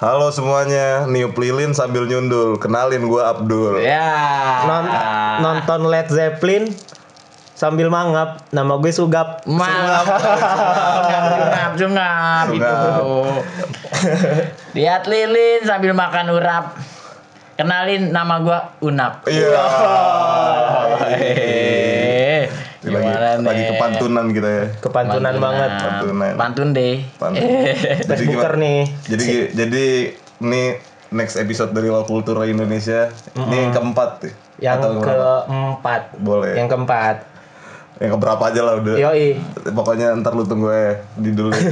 Halo semuanya, niup lilin sambil nyundul. Kenalin gua Abdul. Ya. Non- nonton Led Zeppelin sambil mangap. Nama gue Sugap. Mangap. Sungap, sungap itu. Lihat lilin sambil makan urap. Kenalin nama gua Unap. Iya. Eh, Lagi, Gimana nih? lagi kepantunan kita ya. Kepantunan banget. Pantunan. Pantun deh. Pantun. Jadi Facebooker gimana? nih. Jadi jadi ini next episode dari Law Kultura Indonesia. Ini yang keempat tuh. Yang Atau keempat. Boleh. Yang keempat. Yang keberapa aja lah udah. Yoi. Pokoknya ntar lu tunggu ya di dulu.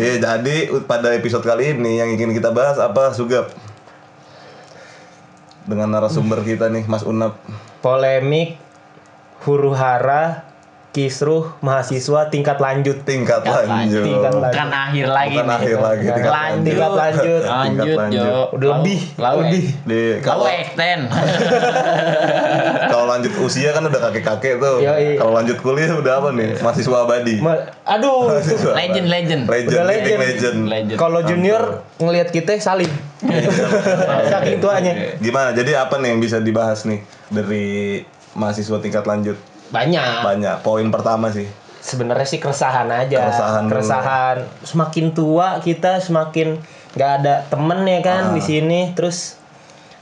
Iya, jadi pada episode kali ini yang ingin kita bahas apa Sugap? Dengan narasumber kita nih Mas Unap. Polemik huru hara kisruh mahasiswa tingkat lanjut. Tingkat lanjut. Tingkat lanjut. Bukan akhir lagi Bukan nih. akhir lagi, tingkat lanjut. Tingkat lanjut. Lanjut, Tingkat lanjut. Jo. Udah lebih, lebih. Di Kalau extend. kalau lanjut usia kan udah kakek-kakek tuh. Yoi. Kalau lanjut kuliah udah apa nih? Mahasiswa abadi. Ma- Aduh. Mahasiswa legend, abadi. legend. Legend, Udah legend. legend. Legend. Kalau junior ngelihat kita saling. Saking tuanya. Gimana? Jadi apa nih yang bisa dibahas nih dari mahasiswa tingkat lanjut? Banyak. Banyak. Poin pertama sih. Sebenarnya sih keresahan aja. Keresahan dulu. Keresahan. Semakin tua kita semakin nggak ada temen ya kan Ah. di sini. Terus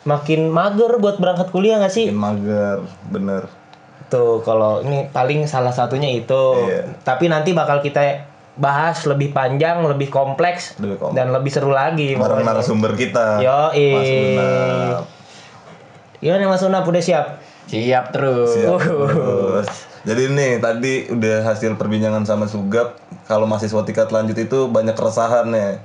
makin mager buat berangkat kuliah nggak sih? Makin mager, bener. Tuh kalau ini paling salah satunya itu. Iya. Tapi nanti bakal kita bahas lebih panjang, lebih kompleks, Lebih kompleks. dan lebih seru lagi. Bareng narasumber kita. Yoi. Mas Unap. Gimana Mas Unap udah siap? Siap terus. Siap. Terus. Jadi nih tadi udah hasil perbincangan sama Sugap kalau mahasiswa tingkat lanjut itu banyak keresahan ya.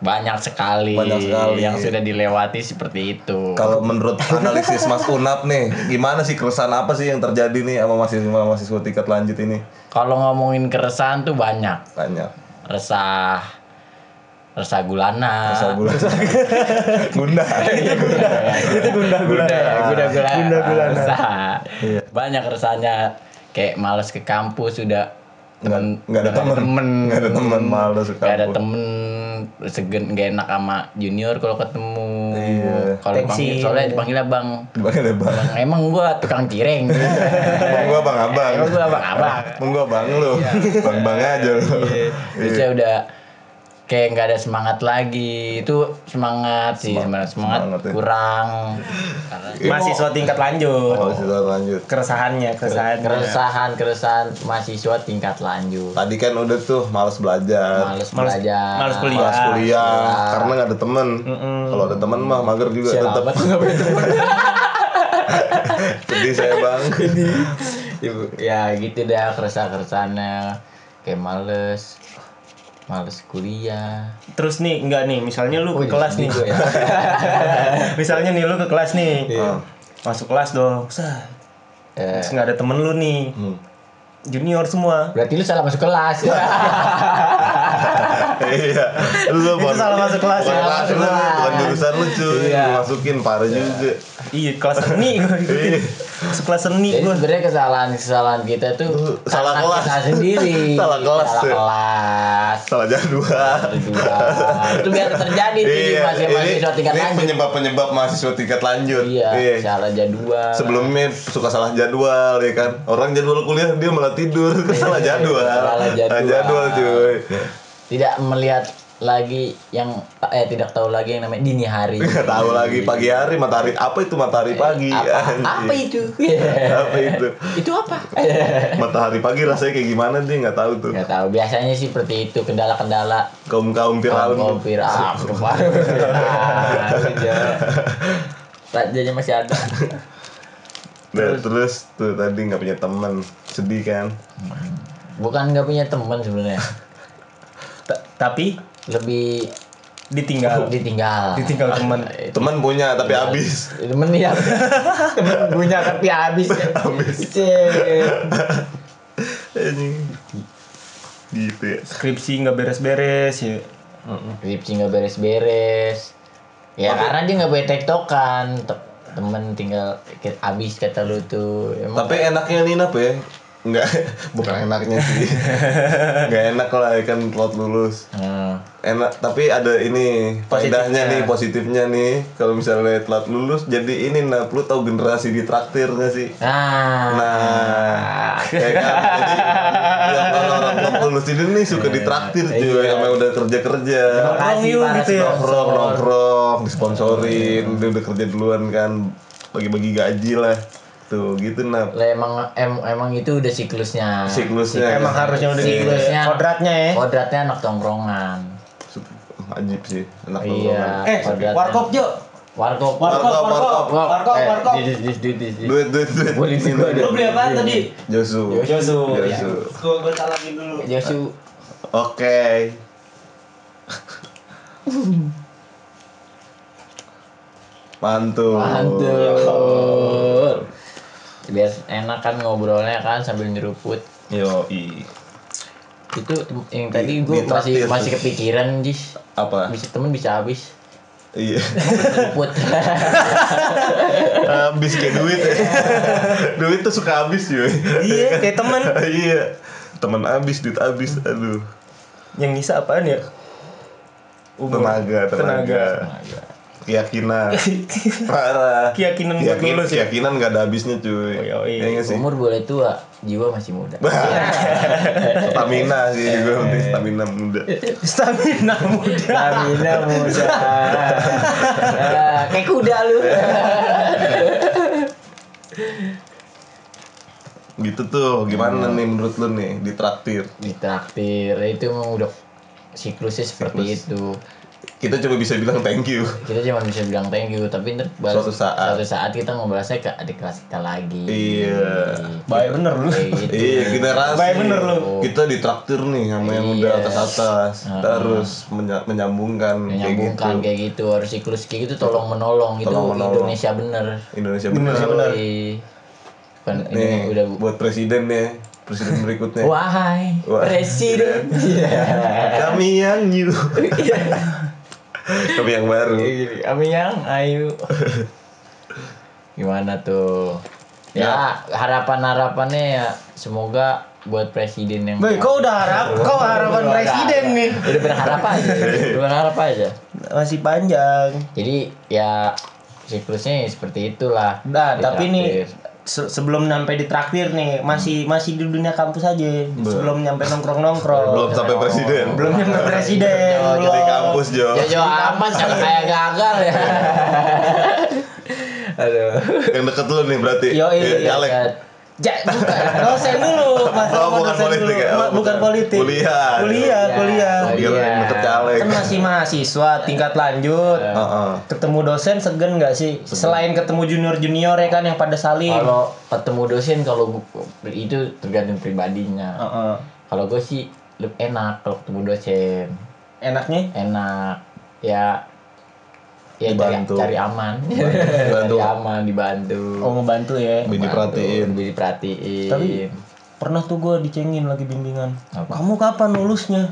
Banyak sekali, Banyak sekali. yang sudah dilewati seperti itu. Kalau menurut analisis Mas Unap nih, gimana sih keresahan apa sih yang terjadi nih sama mahasiswa mahasiswa tingkat lanjut ini? Kalau ngomongin keresahan tuh banyak. Banyak. Resah, resah gulana. Masa bulan. Gunda. Itu gundah Gula, gula, gula, Gunda gulana. Resah. Iya. Banyak resahnya kayak males ke kampus sudah temen Nggak ada temen. temen Nggak ada temen, males ke Nggak ada temen segen gak enak sama junior kalau ketemu Iya. kalau dipanggil soalnya dipanggil abang Dipanggil deh bang. Bang, emang gua tukang cireng Emang gua bang abang. emang gua abang abang Emang gua bang lu. Bang bang aja lu. terus saya udah kayak nggak ada semangat lagi itu semangat sih semangat semangat semangat ya. kurang karena Mahasiswa tingkat lanjut. Mahasiswa lanjut. Keresahannya, keresahannya. keresahan keresahan mahasiswa tingkat lanjut Tadi kan udah tuh males belajar. males Males- belajar males kuliah. Males kuliah karena nggak ada temen. Kalau ada temen mah mager juga tetap. Sedih saya bang. Ya gitu dah keresahan keresahannya kayak males males kuliah Terus nih, enggak nih, misalnya lu Oh, ke kelas nih. gua ya. misalnya nih lu ke kelas nih. Ah. Masuk kelas dong. Sah. Eh, Terus nggak ada temen lu nih. Hmm. Junior semua. berarti lu salah masuk kelas Iya. Lu Itu salah masuk kelas Bukan ya. kelas lu, bukan jurusan lu cuy. Iya. Masukin parah juga. Iya, kelas seni gua ikutin. Masuk kelas seni jadi gua. sebenarnya kesalahan kesalahan kita tuh Salah kelas. kita sendiri Salah kelas, salah kelas Salah jadwal. Itu biasa terjadi di Iya, masih ini, mahasiswa tingkat ini lanjut penyebab-penyebab mahasiswa tingkat lanjut. iya salah jadwal Sebelumnya suka salah jadwal ya kan. Orang jadwal kuliah dia malah tidur. Salah jadwal. Salah jadwal. jadwal cuy. tidak melihat lagi yang eh tidak tahu lagi yang namanya dini hari Nggak tahu lagi pagi hari matahari apa itu matahari pagi? apa, apa itu Apa itu? itu apa Matahari pagi rasanya kayak gimana dia nggak tahu tuh. nggak tahu biasanya sih seperti itu kendala-kendala Kaum kaum Firaun. kompir ah Rajanya masih ada Nah, terus tuh tadi nggak punya teman sedih kan? bukan nggak punya teman sebenarnya Ta- Tapi lebih ditinggal. ditinggal Ditinggal teman. Teman punya tapi habis. temen ya temen punya tapi habis Habis. Gitu ya. Skripsi nggak beres-beres ya. Skripsi nggak beres-beres ya karena dia nggak boleh tektokan Te- temen tinggal habis kata lu tuh emang Tapi enaknya Nina apa ya? Enggak, bukan enaknya sih. Enggak enak lah ya kan telat lulus. Hmm, enak tapi ada ini faedahnya nih positifnya nih. Kalau misalnya telat lulus jadi ini nah lu tahu generasi di traktir nggak sih? Nah, nah ya kan? Jadi yang belum lulus ini nih suka ditraktir cuy sama yang udah kerja kerja para gitu ya. nongkrong nongkrong disponsorin. Dia udah kerja duluan kan bagi-bagi gaji lah tuh gitu nah Lah, emang em, emang itu udah siklusnya. siklusnya Emang harusnya udah Siklusnya kodratnya ya. Kodratnya anak tongkrongan. ajib sih anak Iya. Eh, kodratnya. warkop Jo. Warkop. Warkop, Warkop, warkop, warkop. warkop, Eh, warkop. dis, dis, dis, dis, dis. duit duit duit Boleh Ini juga duit. Lu beli apaan tadi? Josu Josu. Josu. Gua gua salamin dulu. Josu. Oke. Mantul. Mantul. Biar enak kan ngobrolnya kan sambil nyeruput. Yo, i. Itu yang Di- tadi gue masih traktir masih kepikiran Jis. Apa? Bisa temen bisa habis. Iya. Nyeruput. habis kayak duit ya. duit tuh suka habis cuy. Iya, kayak temen. iya. Teman habis, duit habis. Aduh. Yang nyisa apaan ya? Umur. Tenaga, tenaga. Keyakinan. Parah. Keyakinan buat lulus ya? Keyakinan gak ada habisnya cuy. Oh, iya, iya. Umur boleh tua, jiwa masih muda. stamina sih gue penting stamina muda. Stamina muda. Stamina muda. Ah, Kayak kuda lu. Gitu tuh, gimana nih menurut lu nih di traktir? Ditraktir itu emang udah siklusnya seperti itu. Kita coba bisa bilang thank you. Kita cuma bisa bilang thank you, tapi ntar baru- Suatu saat. suatu saat kita ngobrolnya ke adik kelas kita lagi. Iya. Baik bener lu. Gitu. Iya, kita rasa. Baik bener lu. Kita ditraktir nih sama yang udah Iya. atas atas. Menya- menyambungkan kayak menyambungkan gitu. kayak gitu harus siklus kayak gitu tolong menolong itu Tolong menolong. Indonesia bener Indonesia bener. Bukan ini Nih, udah buat presiden ya, presiden berikutnya. wahai Wah. presiden Kami yang new. Kami yang baru. kami yang ayo gimana tuh ya harapan harapannya ya semoga buat presiden yang Boy, kau udah harap, kau harapan Udah presiden ada. nih. udah berharap aja udah berharap aja Masih panjang. jadi ya siklusnya ya seperti itulah Nah, tapi nih. Se- sebelum sampai di traktir nih, masih masih di dunia kampus aja. Sebelum nyampe nongkrong-nongkrong. Belum sampai presiden. Belum nyampe presiden. Jo, belum. Di kampus Jo. Jojo amat kan kayak gagal ya. Aduh. Yang deket lu nih berarti. Yoi, Iya, iya, caleg. Ja, bukan. Dosen dulu, Mas. Oh, bukan dosen politik dulu. ya? Oh, bukan bukan. politik. Kuliah. Kuliah, kuliah. Oh, iya. deket caleg. Kan masih mahasiswa tingkat lanjut. Heeh. Ketemu dosen segen nggak sih? Selain ketemu junior-junior ya kan yang pada saling. Kalau ketemu dosen kalau itu tergantung pribadinya. Heeh. Kalau gue sih lebih enak kalau ketemu dosen. Enaknya Enak. Ya ya cari, Dibantu. cari aman. Dibantu. cari aman, dibantu. oh ngebantu ya. Lebih diperhatiin. Lebih diperhatiin. Tapi pernah tuh gue dicengin lagi bimbingan. Apa? Kamu kapan lulusnya?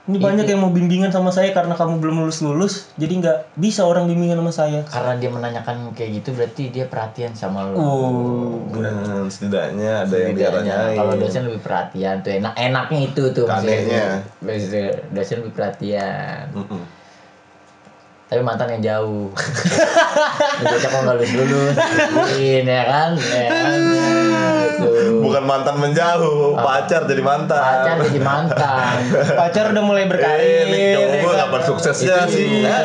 Ini banyak yang mau bimbingan sama saya karena kamu belum lulus lulus, jadi nggak bisa orang bimbingan sama saya. karena dia menanyakan kayak gitu berarti dia perhatian sama lo. Oh, Dan setidaknya ada yang Setidaknya, diaranyain. Kalau dosen lebih perhatian tuh enak enaknya itu tuh Kadehnya. maksudnya. Dosen lebih perhatian. Mm-mm. Tapi mantan yang jauh. Bocah kok nggak lulus lulus, Gituin, ya kan, ya kan. Tuh. Bukan mantan menjauh, pacar jadi mantan. Pacar jadi mantan. pacar udah mulai Eh, berkarir. cowok ya gue kan? kapan suksesnya Itu sih? Ya,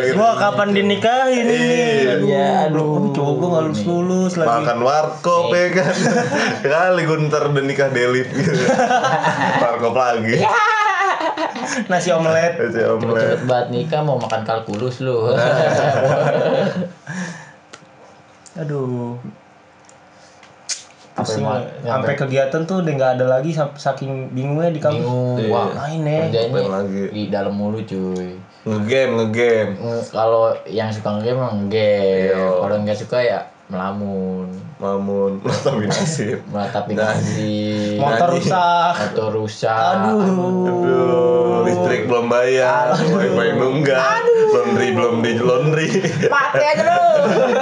gitu. Wah kapan dinikahin ini? Aduh, Iya, aduh. Cowok gue nggak lulus lulus lagi. Makan warkop ya kan Kali gue ntar udah nikah delip gitu Warkop lagi Nasi omelet. Si omelet Cepet-cepet banget nikah mau makan kalkulus lu. Aduh. Apa Pusing, sampai kegiatan tuh udah nggak ada lagi saking bingungnya di kampus. Bingung. Iya. Wah, Main ya. lagi. di dalam mulu cuy. Ngegame, ngegame Nge- Kalau yang suka ngegame emang ngegame. Iya. Kalau nggak suka ya melamun, Mamun, tapi nasib meratapi ngasih, Motor rusak. motor rusak. Aduh. Aduh, listrik belum bayar, wifi nunggak, laundry belum di laundry. Pakai aja lu.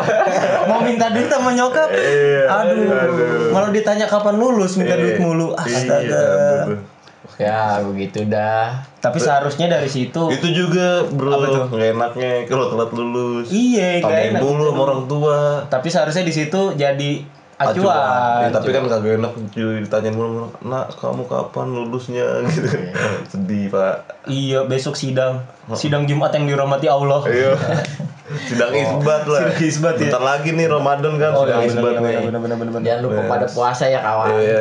Mau minta duit sama nyokap. Iya, Aduh. aduh. Malah ditanya kapan lulus minta duit Iya. mulu. Iya, Astaga. aduh. Ya begitu dah Tapi seharusnya dari situ Itu juga bro, nggak enaknya kalau telat lulus. iya Tanyain enak. mulu sama orang tua. Tapi seharusnya di situ jadi Acuan. acuan. Ya, tapi kan kagak enak cuy ditanyain mulu, nak kamu kapan lulusnya gitu. Sedih pak. Iya, besok sidang. Sidang Jumat yang dirahmati Allah. Ayo. Sidang isbat lah. sidang isbat ya. Bentar lagi nih Ramadan kan Oh, sidang iya, isbat nih. benar, benar, benar, benar, benar. jangan lupa pada puasa ya kawan Iya.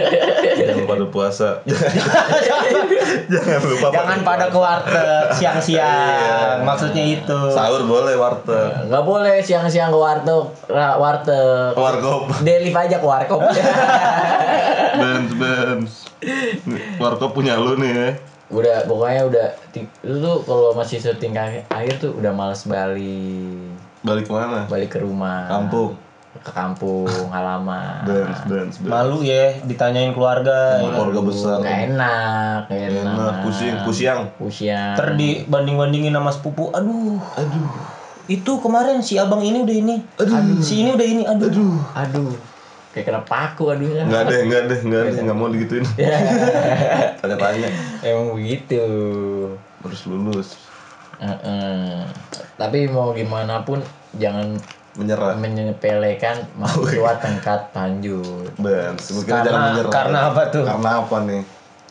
Jangan pada puasa. Jangan lupa Jangan pada ke warteg siang-siang. Maksudnya itu. sahur boleh warteg. nggak boleh siang-siang ke warteg warteg Warkop. Delif aja ke warkop Benz Benz. Warkop punya lu nih ya. Udah pokoknya udah lu tuh kalau masih syuting akhir tuh udah males balik Balik ke mana? balik ke rumah Kampung. ke kampung halaman Benz Benz Benz. Malu ya ditanyain keluarga. ya. Keluarga besar. enak enak Enak pusing pusiang. Pusiang. Ntar dibanding-bandingin sama sepupu. Aduh. Aduh. Itu kemarin si abang ini udah ini. Aduh. Si ini udah ini. Aduh. Aduh. aduh kayak kena paku aduhnya Enggak ada, enggak ada, enggak ada, enggak mau digituin. Tanya-tanya. emang begitu Harus lulus. Heeh. tapi mau gimana pun jangan Menyerah. menyepelekan mahasiswa tingkat lanjut Benz. Gue kira jangan Karena menyerah. karena apa tuh? Karena apa nih?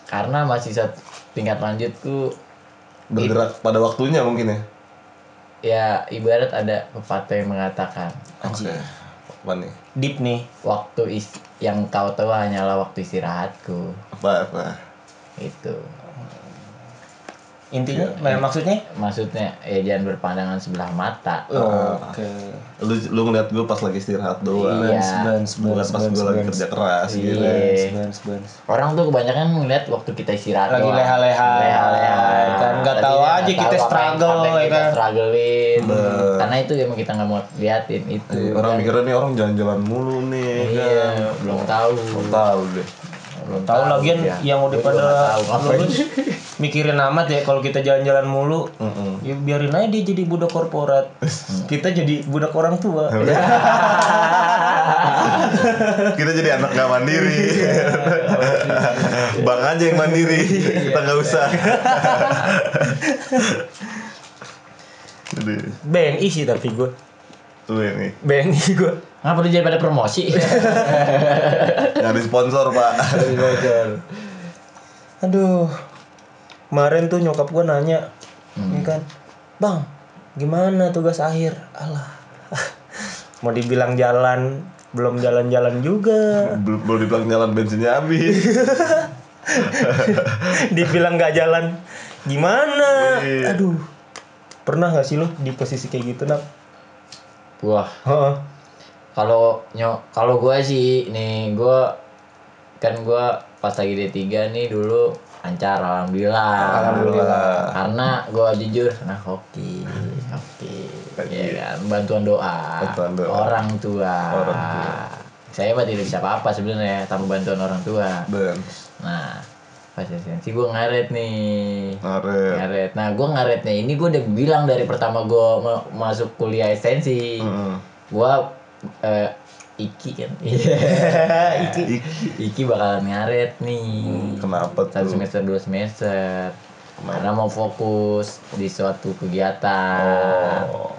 karena mahasiswa tingkat lanjut tuh Bergerak pada waktunya mungkin ya. ya ibarat ada pepatah yang mengatakan Oke. Apa nih? Deep nih. waktu is yang kau tahu hanyalah waktu istirahatku Apa apa? itu Intinya Iya. nah, maksudnya maksudnya ya jangan berpandangan sebelah mata Oke. Lu lu ngeliat gue pas lagi istirahat doang. Iya. Bans, Bukan bans, pas gue lagi kerja keras gitu. Iya. Bans, bans. orang tuh kebanyakan ngeliat waktu kita istirahat Lagi leha-leha. leha-leha Kan nggak tahu aja nggak kita tahu struggle, apa yang ya kita kan? strugglein Bener. karena itu emang kita nggak mau liatin itu Iya, Orang mikirnya nih orang jalan-jalan mulu nih. iya kan. belum tahu Belum tahu deh. Belum Tahu lagian ya. yang udah pada lulus mikirin amat ya kalau kita jalan-jalan mulu. Mm-mm. Ya biarin aja dia jadi budak korporat. kita jadi budak orang tua. Kita jadi anak gak mandiri. Bang aja yang mandiri. Kita nggak usah. BNI sih tapi gue. ini. BNI gue. Ngapa lu jadi pada promosi Nyari sponsor pak. Aduh. Kemarin tuh nyokap gue nanya, ini kan, bang, gimana tugas akhir? Alah, mau dibilang jalan, belum jalan-jalan juga. Belum belum dibilang jalan bensinnya habis. dibilang nggak jalan, gimana? Aduh, pernah nggak sih lo di posisi kayak gitu nak? wah Heeh. Kalau nyok kalau gue sih nih gue kan gue pas lagi D3 nih dulu lancar alhamdulillah Alhamdulillah. karena gue jujur nah hoki hoki ya kan bantuan doa, Bantuan doa. orang tua Orang tua. saya mah tidak bisa apa-apa sebenarnya tanpa bantuan orang tua Dan nah pas esensi gue ngaret nih ngaret. ngaret nah gue ngaretnya ini gue udah bilang dari pertama gue masuk kuliah esensi Mm-mm. gua eh, Iki kan Iki. Iki bakalan ngaret nih Kenapa satu tuh? semester dua semester Kenapa? karena mau fokus di suatu kegiatan Oh,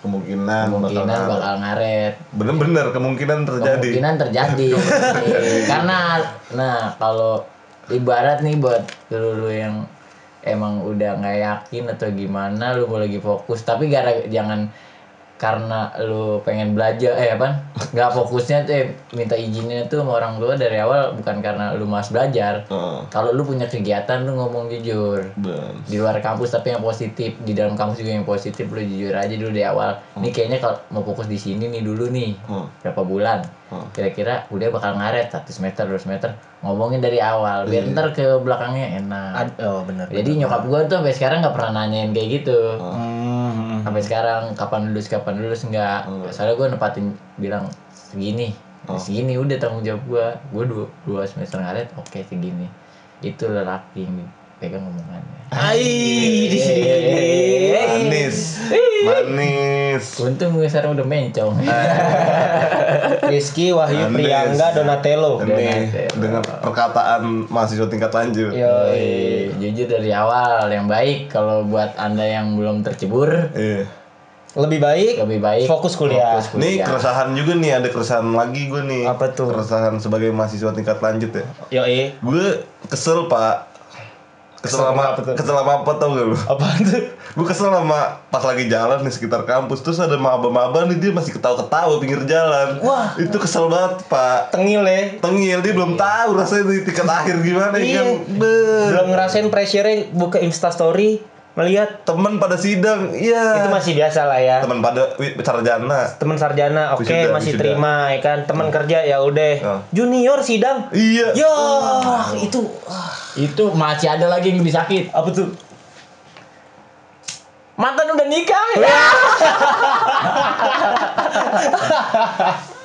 kemungkinan, kemungkinan bakal ngaret. bakal ngaret Bener-bener kemungkinan terjadi. kemungkinan terjadi karena nah kalau ibarat nih buat dulu yang emang udah nggak yakin atau gimana lu mau lagi fokus tapi gara jangan karena lu pengen belajar eh apa nggak fokusnya tuh eh, minta izinnya tuh sama orang tua dari awal bukan karena lu mas belajar Heeh. kalau lu punya kegiatan lu ngomong jujur Dan di luar kampus tapi yang positif di dalam kampus juga yang positif lu jujur aja dulu di awal ini kayaknya kalau mau fokus di sini nih dulu nih Hmm. berapa bulan Hmm. kira-kira udah bakal ngaret satu semester dua semester ngomongin dari awal biar Iya. ntar ke belakangnya enak Ad- oh benar. jadi nyokap gue tuh sampai sekarang nggak pernah nanyain kayak gitu Hmm. Sampai sekarang kapan lulus kapan lulus enggak Enggak. soalnya gue nempatin bilang segini Oh. segini udah tanggung jawab gue gue dua, dua semester ngaret oke segini. Itu lelaki pegang omongannya. Ai di sini. Manis. Manis. Untung gue sekarang udah mencong. Rizky Wahyu Manis. Priangga Donatello. Ini dengan perkataan mahasiswa tingkat lanjut. Yo, jujur dari awal yang baik kalau buat anda yang belum tercebur Iya. lebih baik lebih baik fokus kuliah. fokus Nih kuliah. keresahan juga nih, ada keresahan lagi gue nih. Apa tuh? Keresahan sebagai mahasiswa tingkat lanjut ya. Yo. Gue kesel pak. Kesel, sama apa kesel sama apa tau gak lu? Apaan tuh? Gue kesel sama pas lagi jalan di sekitar kampus terus ada maba-maba nih dia masih ketawa-ketawa pinggir jalan. Wah. itu kesel banget pak. Tengil ya. Tengil dia belum tahu rasanya di tingkat akhir gimana ya Iya. kan. Belum ngerasain pressure buka Insta story melihat Temen pada sidang, iya. itu masih biasa lah ya. teman pada sarjana. Temen sarjana oke Wisuda, masih wisuda. terima ya kan. Temen kerja ya udah. Oh. Junior sidang. Iya. Yo, itu ah, itu masih ada lagi yang lebih sakit apa tuh? mantan udah nikah Iya. ya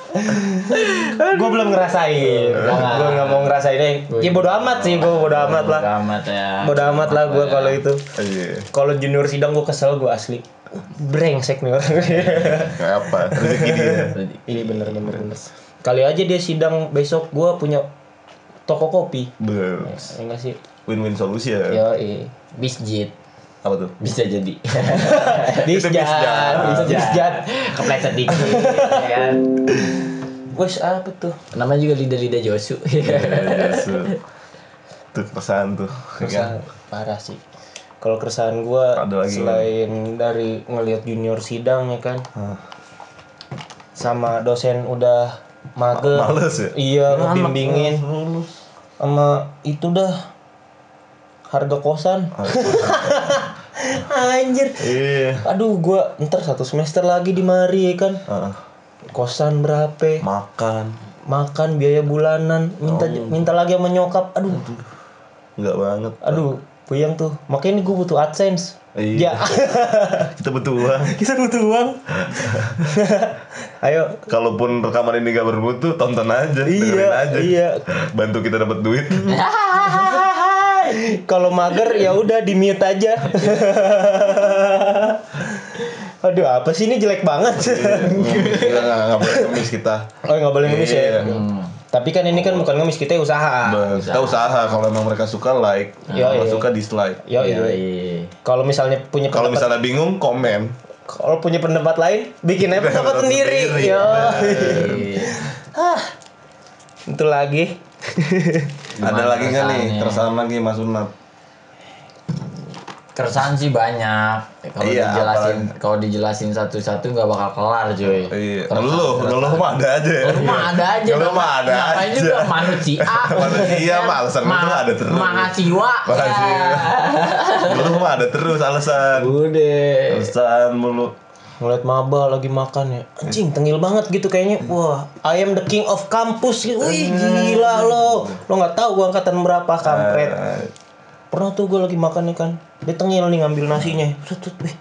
gue belum ngerasain. Gue nggak mau ngerasain deh. Ya bodo amat sih gue bodo amat lah. Bodo amat ya Bodo amat lah gue kalau itu. Iya. Kalau junior sidang gue kesel gue asli. Brengsek nih orang. Kayak apa? Rezeki dia. Iya bener bener bener. Kali aja dia sidang besok gue punya toko kopi. Ya enggak sih? Win-win solusi ya. Yo, iya. bisjit Apa tuh? bisa jadi Bisjat, bisjat. bisjat. kepleset dikit ya kan Wes apa tuh? namanya juga lidah-lidah Josu Iya, Su. Tuh keresahan tuh. ya kan? Keresahan parah sih. Kalau keresahan gue selain dari ngelihat junior sidang ya kan, sama dosen udah mager. Males ya? Iya, ngebimbingin. Sama itu dah harga kosan. Anjir. Iya. Aduh, gua ntar satu semester lagi di mari ya kan. Heeh. Kosan berapa? Makan. Makan biaya bulanan, minta minta lagi sama nyokap. Aduh. Enggak banget. Aduh, puyeng tuh. Makanya ini gue butuh AdSense. Iya. Ya, Kita butuh uang. kita butuh uang. Ayo. Kalaupun rekaman ini gak bermutu, tonton aja, Iya, aja. iya. Bantu kita dapat duit. Kalau mager ya udah di mute aja. Aduh, apa sih ini jelek banget. Kita nggak boleh ngemis kita. oh, nggak boleh ngemis ya. Iya. Tapi kan ini kan bukan ngemis, kita usaha. Kita usaha kalau emang mereka suka like, kalau suka dislike. Yo, Iya. Kalau misalnya punya Kalau misalnya bingung, komen. kalau punya pendapat lain, bikin aja pendapat sendiri. sendiri. Yo. Iya. Ah. Itu lagi. Ada Gimana lagi nggak nih keresahan lagi Mas Unat? keresahan sih banyak kalau Iya, dijelasin kalau dijelasin satu-satu nggak bakal kelar cuy Iya. Ngeluh, ngeluh mah ada aja. ya. Lu mah ada aja Ngeluh mah ada Ngapain aja. juga manusia Manusia mah alasan ngeluh ada terus. mahasiswa Mahasiswa. Ngeluh mah ada terus alasan. udah Alasan mulu. Ngeliat maba lagi makan ya. Anjing tengil banget gitu kayaknya. Wah I am the king of campus gitu wih gila lo. Lo nggak tahu gua angkatan berapa kampret. Eh, pernah tuh gue lagi makan nih kan? Dia tengil nih ngambil nasinya. Set, wih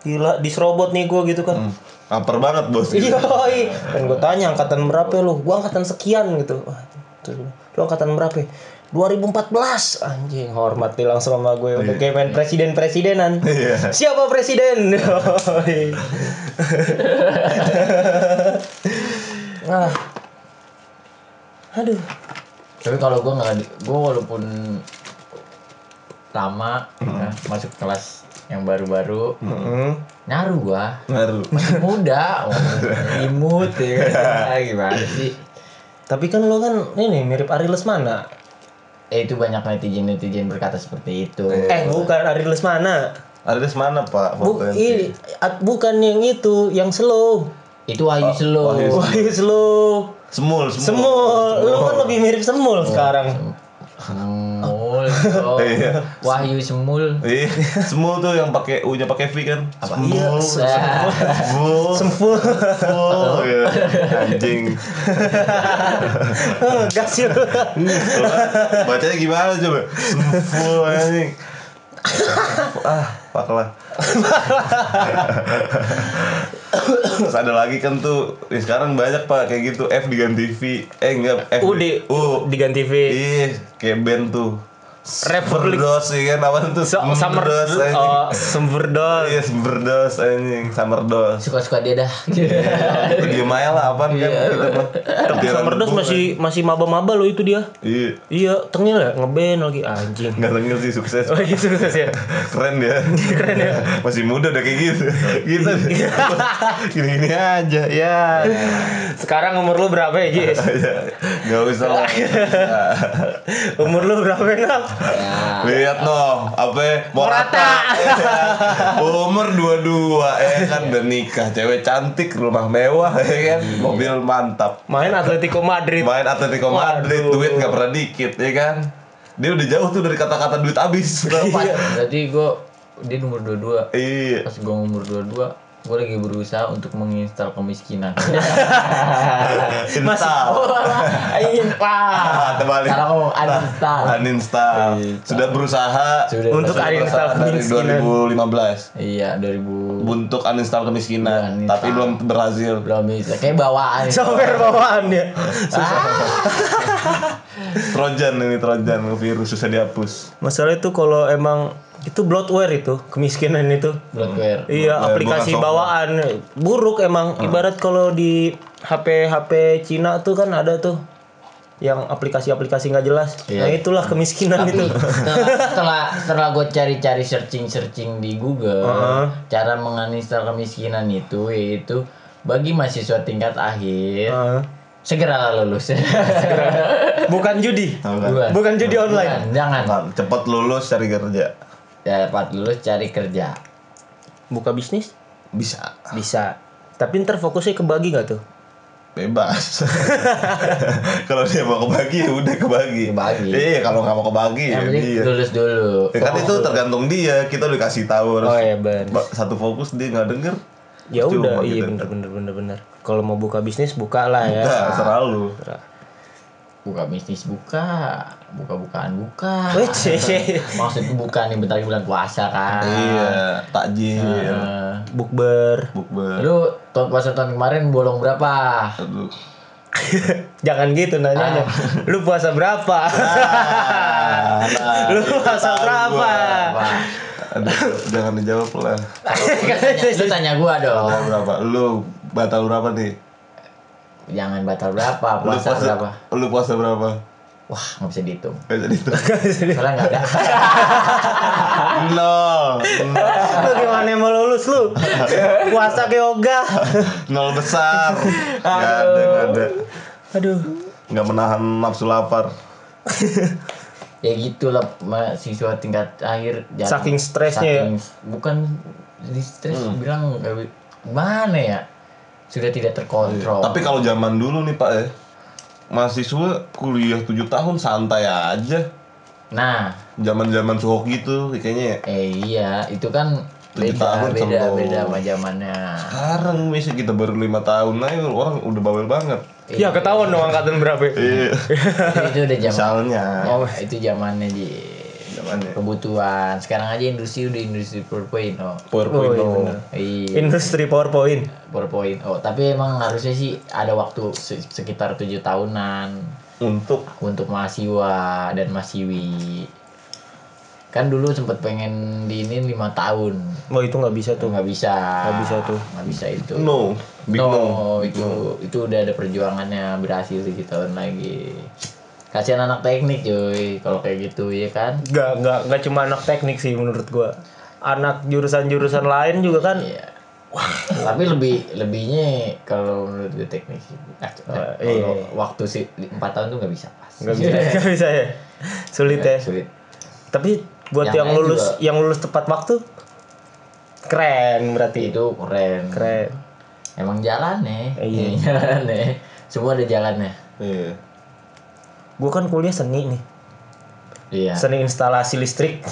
gila diserobot nih gue gitu kan? Hmm, Lapar banget bos. iya dan gue tanya angkatan berapa lo? Gue angkatan sekian gitu. Wah, tuh, lo angkatan berapa 2014 anjing hormat nih langsung sama gue udah kayak main presiden presidenan Iya. siapa presiden? Ah. Aduh. Tapi kalau gue nggak gue walaupun lama Hmm. ya, masuk kelas yang baru-baru Hmm. nyaru gua. Ngaruh. masih muda. Oh, imut ya. Gimana sih? Tapi kan lo kan ini mirip Ari Lesmana eh itu banyak netizen netizen berkata seperti itu. Eh bukan Ari Lesmana. Ada di mana Pak? Bu, i- at- bukan yang itu yang slow. Itu Wahyu Slow. Wahyu Wahyu slow. Semul, semul. Lo kan lebih mirip semul sekarang. Semul oh. Iya. Wahyu Semul Iya, semul tuh yang pakai U-nya pakai V kan? Apa? Semul. Nah, Semul. sempul Semul. Iya. Anjing. gas ya Bacanya gimana coba? Semul anjing. ah, pak lah. Terus ada lagi kan tuh, eh, sekarang banyak pak kayak gitu F diganti V, eh enggak F U di U, diganti V Iya, kayak band tuh. Republik Dos ya kan apa tuh? So- Summer Dos anjing. oh, Sumberdos. Iya, Sumberdos anjing, Summer Dos. Suka-suka dia dah. Lu diem aja lah apaan kan. Tapi Sumberdos debu, masih masih maba-maba loh itu dia. Iya. Iya, tengil ya, ngeband lagi anjing. Enggak tengil sih sukses. Oh iya sukses ya. Keren dia. Keren ya. Masih muda udah kayak gitu. Gitu. Gini-gini aja. Ya. Sekarang umur lu berapa ya, Jis? Gak usah lah. umur lu berapa, Nang? Ya. Lihat dong, apa ya? Morata. Umur dua-dua ya kan udah nikah, cewek cantik, rumah mewah ya kan, mobil mantap. Main Atletico Madrid. Main Atletico Madrid, Waduh. duit nggak pernah dikit ya kan. Dia udah jauh tuh dari kata-kata duit habis. Iya. Berarti gue dia nomor 22. Iya. Pas gue umur 22, gue lagi berusaha untuk menginstal kemiskinan. Install. Ah, Pak. terbalik. Sekarang mau uninstall. Uninstall. Sudah berusaha Sudah Untuk uninstall dari kemiskinan. 2015 Iya, 2000 untuk uninstall kemiskinan, Iya, tapi uninstall. belum berhasil. belum bisa. Kayak bawaan. Software bawaannya. Trojan ini Trojan virus susah dihapus. Masalah itu kalau emang itu bloatware itu, kemiskinan itu. Bloodware. Iya, Bloatware, aplikasi bukan bawaan buruk emang. Ibarat kalau di HP HP Cina tuh kan ada tuh yang aplikasi-aplikasi nggak jelas. Iya. Nah itulah kemiskinan Tapi itu. setelah setelah, gue cari-cari searching-searching di Google, Heeh. cara menginstal kemiskinan itu yaitu bagi mahasiswa tingkat akhir Heeh. segeralah lulus. Bukan judi. Tahu kan? Bukan. Bukan judi online. Bukan, jangan. Cepet lulus cari kerja. Dapat lulus cari kerja. Buka bisnis Bisa. bisa. Tapi ntar fokusnya kebagi nggak tuh? Bebas. kalau dia mau kebagi ya udah kebagi. Kebagi. Iya, kalau nggak mau kebagi ya Yang dia. lulus dulu. Ya kan itu tergantung dia. Kita udah kasih tahu harus Oh iya benar. Ba- satu fokus dia nggak denger. Ya udah, gitu. iya bener bener bener bener. Kalau mau buka bisnis buka lah ya. Enggak, serah lu. Buka bisnis buka, buka-bukaan buka. Wih, cie. Maksudku buka nih bentar lagi bulan puasa kan. Iya, takjil, Eh, Bukber. bukber. lu tahun puasa tahun kemarin bolong berapa? Aduh. Jangan gitu nanyanya. Lu puasa berapa? Ah, nah, Lu puasa berapa? Apa? aduh, jangan dijawab lah. lu tanya gua dong. Berapa? Lu batal berapa nih? Jangan batal berapa, Lu puasa berapa? Lu puasa berapa? Wah, nggak bisa dihitung. Eh, jadi itu. Soalnya nggak ada. Nol. Lu gimana mau lulus lu? Puasa ke yoga. Nol besar. Gak ada, gak ada. Aduh. Gak menahan nafsu lapar. ya gitulah mahasiswa tingkat akhir. Saking stresnya ya? Bukan di stres bilang nggak bi- mana ya? Sudah tidak terkontrol. Tapi kalau zaman dulu nih Pak ya, mahasiswa kuliah 7 tahun santai aja. Nah, Zaman-zaman suhok gitu kayaknya ya. eh iya, itu kan Tujuh beda tahun beda sama- beda sama zamannya. Sekarang misal kita baru lima tahun aja orang udah bawel banget. Ya ketahuan dong angkatan berapa. Iya. itu, udah zaman. Misalnya. Oh, itu zamannya ji. Zamannya. Kebutuhan. Sekarang aja industri udah industri 4.0. PowerPoint Oh, iya. Iya. Industri PowerPoint. 4.0. Tapi emang harusnya sih ada waktu se- sekitar tujuh tahunan Untuk untuk mahasiswa dan mahasiswi. Kan dulu sempet pengen di ini lima tahun. Oh itu nggak bisa Tuh tuh. nggak bisa. Nggak bisa tuh. Nggak bisa itu. no, big no, no. itu itu udah ada perjuangannya berhasil tujuh tahun lagi. Kasihan anak teknik cuy kalau kayak gitu ya kan. Nggak nggak nggak cuma anak teknik sih menurut gua. Anak jurusan-jurusan lain juga kan. Iya. Tapi lebih lebihnya kalau menurut gue teknik sih. Nah, nah, iya. kalau waktu sih empat tahun tuh nggak bisa pas. Nggak bisa, nggak bisa ya. Sulit ya. Sulit. Tapi buat Yang yang, lulus juga. yang lulus tepat waktu keren berarti. Itu keren. Keren. Emang jalannya. Iya. jalannya. Semua ada jalannya. Iya. Gua kan kuliah seni nih. Iya. Seni instalasi listrik.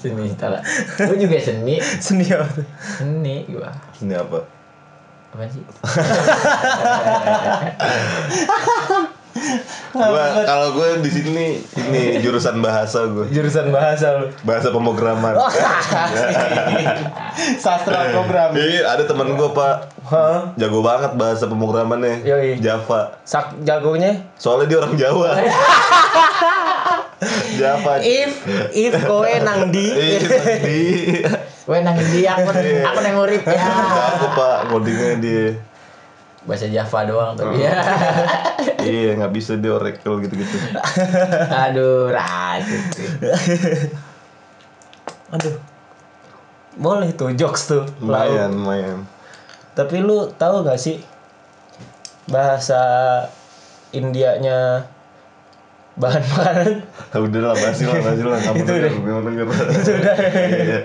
Seni salah. Gue juga seni. seni apa? Seni gua. Ini apa? Apa sih? Gua kalau gue di sini ini jurusan bahasa gue. Jurusan bahasa lu. Bahasa pemrograman. Sastra program. Iya, ada teman gue Pak. Hah? Jago banget bahasa pemrogramannya. Yoi. Java. Sak jagonya Soalnya dia orang Jawa. Siapa? if if kowe nang di tadi. Weh nang di aku aku nang urip ya. Aku pak codingnya dia. Bahasa Java doang tapi ya. Iya nggak bisa dia oracle gitu-gitu. Aduh, rasis. aduh boleh tuh jokes tuh Lumayan, lumayan. tapi lu tahu gak sih bahasa Indianya bahan makanan Ah, Udah lah, basi lah, basi lah. Kamu denger, kamu denger. Iya.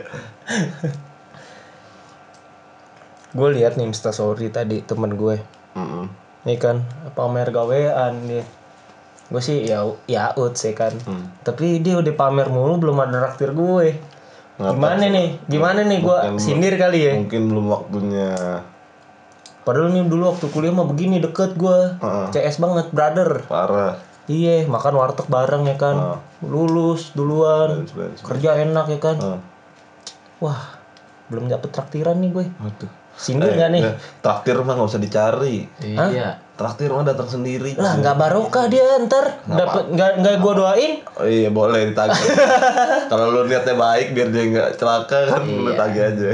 gue lihat nih instastory tadi temen gue Mm-mm. Nih kan pamer gawean dia gue sih ya ya ut sih kan Hmm. tapi dia udah pamer mulu belum ada raktir gue Ngapa? gimana nih gimana nih gue sindir kali ya Mungkin belum waktunya. padahal nih dulu waktu kuliah mah begini deket gue Heeh. CS banget brother Parah. iya makan warteg bareng ya kan Heeh. lulus duluan Beres, beres. kerja enak ya kan Heeh. wah belum dapet traktiran nih gue Waduh. sindir gak nih Eh, Traktir mah nggak usah dicari. Iya. Traktir mah datang sendiri. lah nggak barokah dia ntar dapet nggak nggak gue doain Oh iya boleh ditagih. Kalau lu niatnya baik biar dia nggak celaka kan lu tagih aja.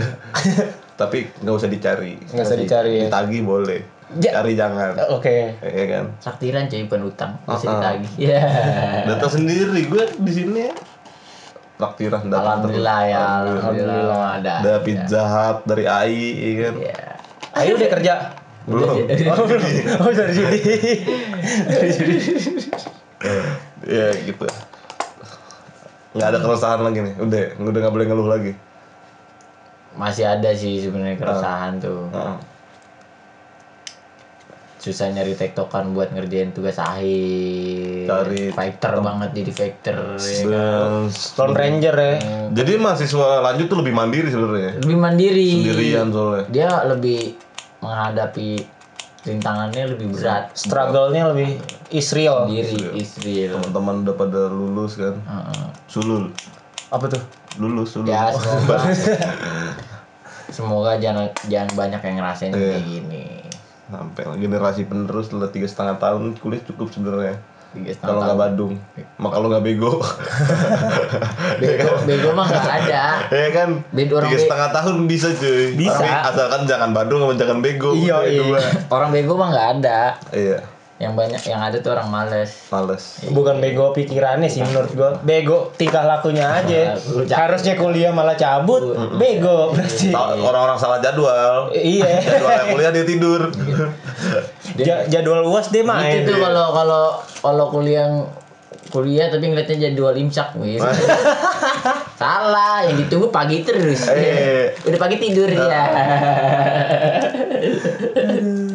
Tapi nggak usah dicari. nggak usah dicari ya Ditagih boleh. Ja- Cari jangan. oke Iya kan. Traktiran cuy bukan utang, bisa Uh-uh. ditagih. Iya. Datang sendiri gue di sini ya. Traktiran terus. Alhamdulillah ya, alhamdulillah ada. Ada pizza hut dari AI, iya kan. Iya. ayo udah kerja Belum. oh belum oh dari judi dari judi Iya gitu. Nggak ada keresahan lagi nih. Udah, udah nggak boleh ngeluh lagi. Masih ada sih sebenarnya keresahan tuh. Heeh. Susah nyari tektokan buat ngerjain tugas akhir. Cari fighter banget jadi fighter. ya kan. Lone Ranger ya jadi mahasiswa lanjut tuh lebih mandiri sebenarnya. Lebih mandiri. Sendirian soalnya. Dia lebih menghadapi rintangannya lebih berat. struggle-nya lebih Israel Sendiri istri. Teman-teman udah pada lulus kan. Heeh. Sulul. apa tuh Lulus, sulul. Ya semoga semoga jangan jangan banyak yang ngerasain Iya. kayak gini. Sampai generasi penerus setelah tiga setengah tahun kuliah cukup sebenarnya. Kalau nggak. Badung, maka lu nggak bego. Bego, bego mah nggak ada. ya kan? Orang Tiga setengah tahun bisa cuy. Bisa. Tapi asalkan jangan Badung sama jangan bego. Iya, iya. Orang bego mah nggak ada. Iya, Yang banyak yang ada tuh orang males. males. bukan bego pikirannya sih menurut gua bego tingkah lakunya aja ca- harusnya kuliah malah cabut bego berarti Ta- Orang-orang salah jadwal. iya Jadwal kuliah dia tidur. Ja- jadwal uas dia main Itu tuh kalau kalau kalau kuliah kuliah tapi ngeliatnya jadwal imsak wis. Salah, yang ditunggu pagi terus. Eh. Udah pagi tidur ya.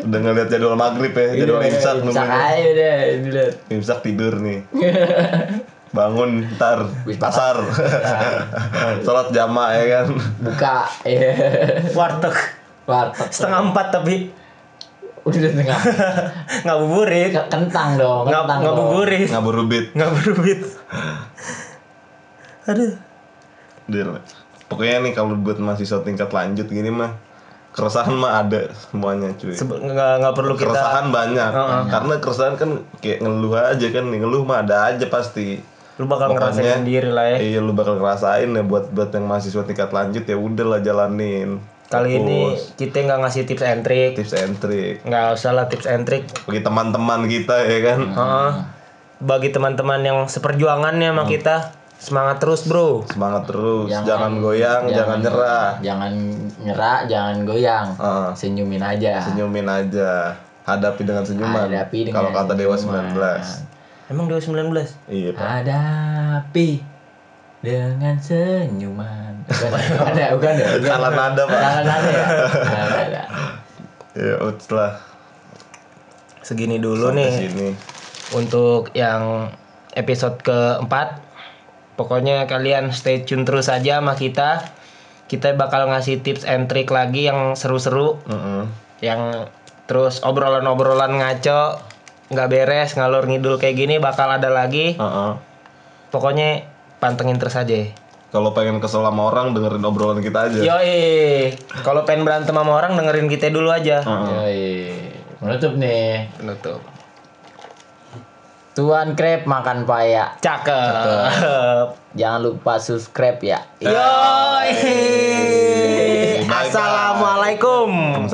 Udah ngeliat jadwal maghrib ya, jadwal imsak Imsak aja udah dilihat. Imsak tidur nih. Bangun ntar Wis pasar. Sholat jamaah ya kan. Buka ya. warteg Warteg. setengah empat tapi Udah tengah. ngabuburit Kentang dong, nggak kentang dong. ngabuburit Ngaburubit. ngabuburit aduh Deal. Pokoknya nih kalau buat mahasiswa tingkat lanjut gini mah keresahan mah ada semuanya cuy. Nggak nggak perlu kita Keresahan banyak. Heeh. Karena keresahan kan kayak ngeluh aja kan, ngeluh mah ada aja pasti. lu bakal ngerasain sendiri lah ya Iya lu bakal ngerasain ya buat buat yang mahasiswa tingkat lanjut ya udahlah jalanin. kali ini Fokus. kita nggak ngasih tips and trick tips and trick nggak usah lah tips and trick bagi teman-teman kita ya kan. Heeh. bagi teman-teman yang seperjuangannya sama kita semangat terus bro Semangat terus, jangan, Jangan- goyang, jangan, nyerah. Jangan nyerah, jangan goyang. Heeh. Senyumin aja. Senyumin aja. Hadapi dengan senyuman. Hadapi dengan Kalau kata Dewa senyuman. 19. emang 2019 Iya, Pak. Hadapi dengan senyuman. Bukan, ada, bukan ya? Bukan. Salah nada, Pak. Salah nada ya? Salah nada. Ya, lah. segini dulu Sampai nih sini. untuk yang episode keempat pokoknya kalian stay tune terus aja sama kita kita bakal ngasih tips and trick lagi yang seru-seru Heeh. yang terus obrolan-obrolan ngaco nggak beres ngalur ngidul kayak gini bakal ada lagi Heeh. pokoknya pantengin terus aja Kalau pengen kesel sama orang dengerin obrolan kita aja. Yoi, kalau pengen berantem sama orang dengerin kita dulu aja. Heeh. Yoi. Menutup nih. Penutup. Tuan Krep makan paya. Cakep. Jangan lupa subscribe ya. Yo. Assalamualaikum.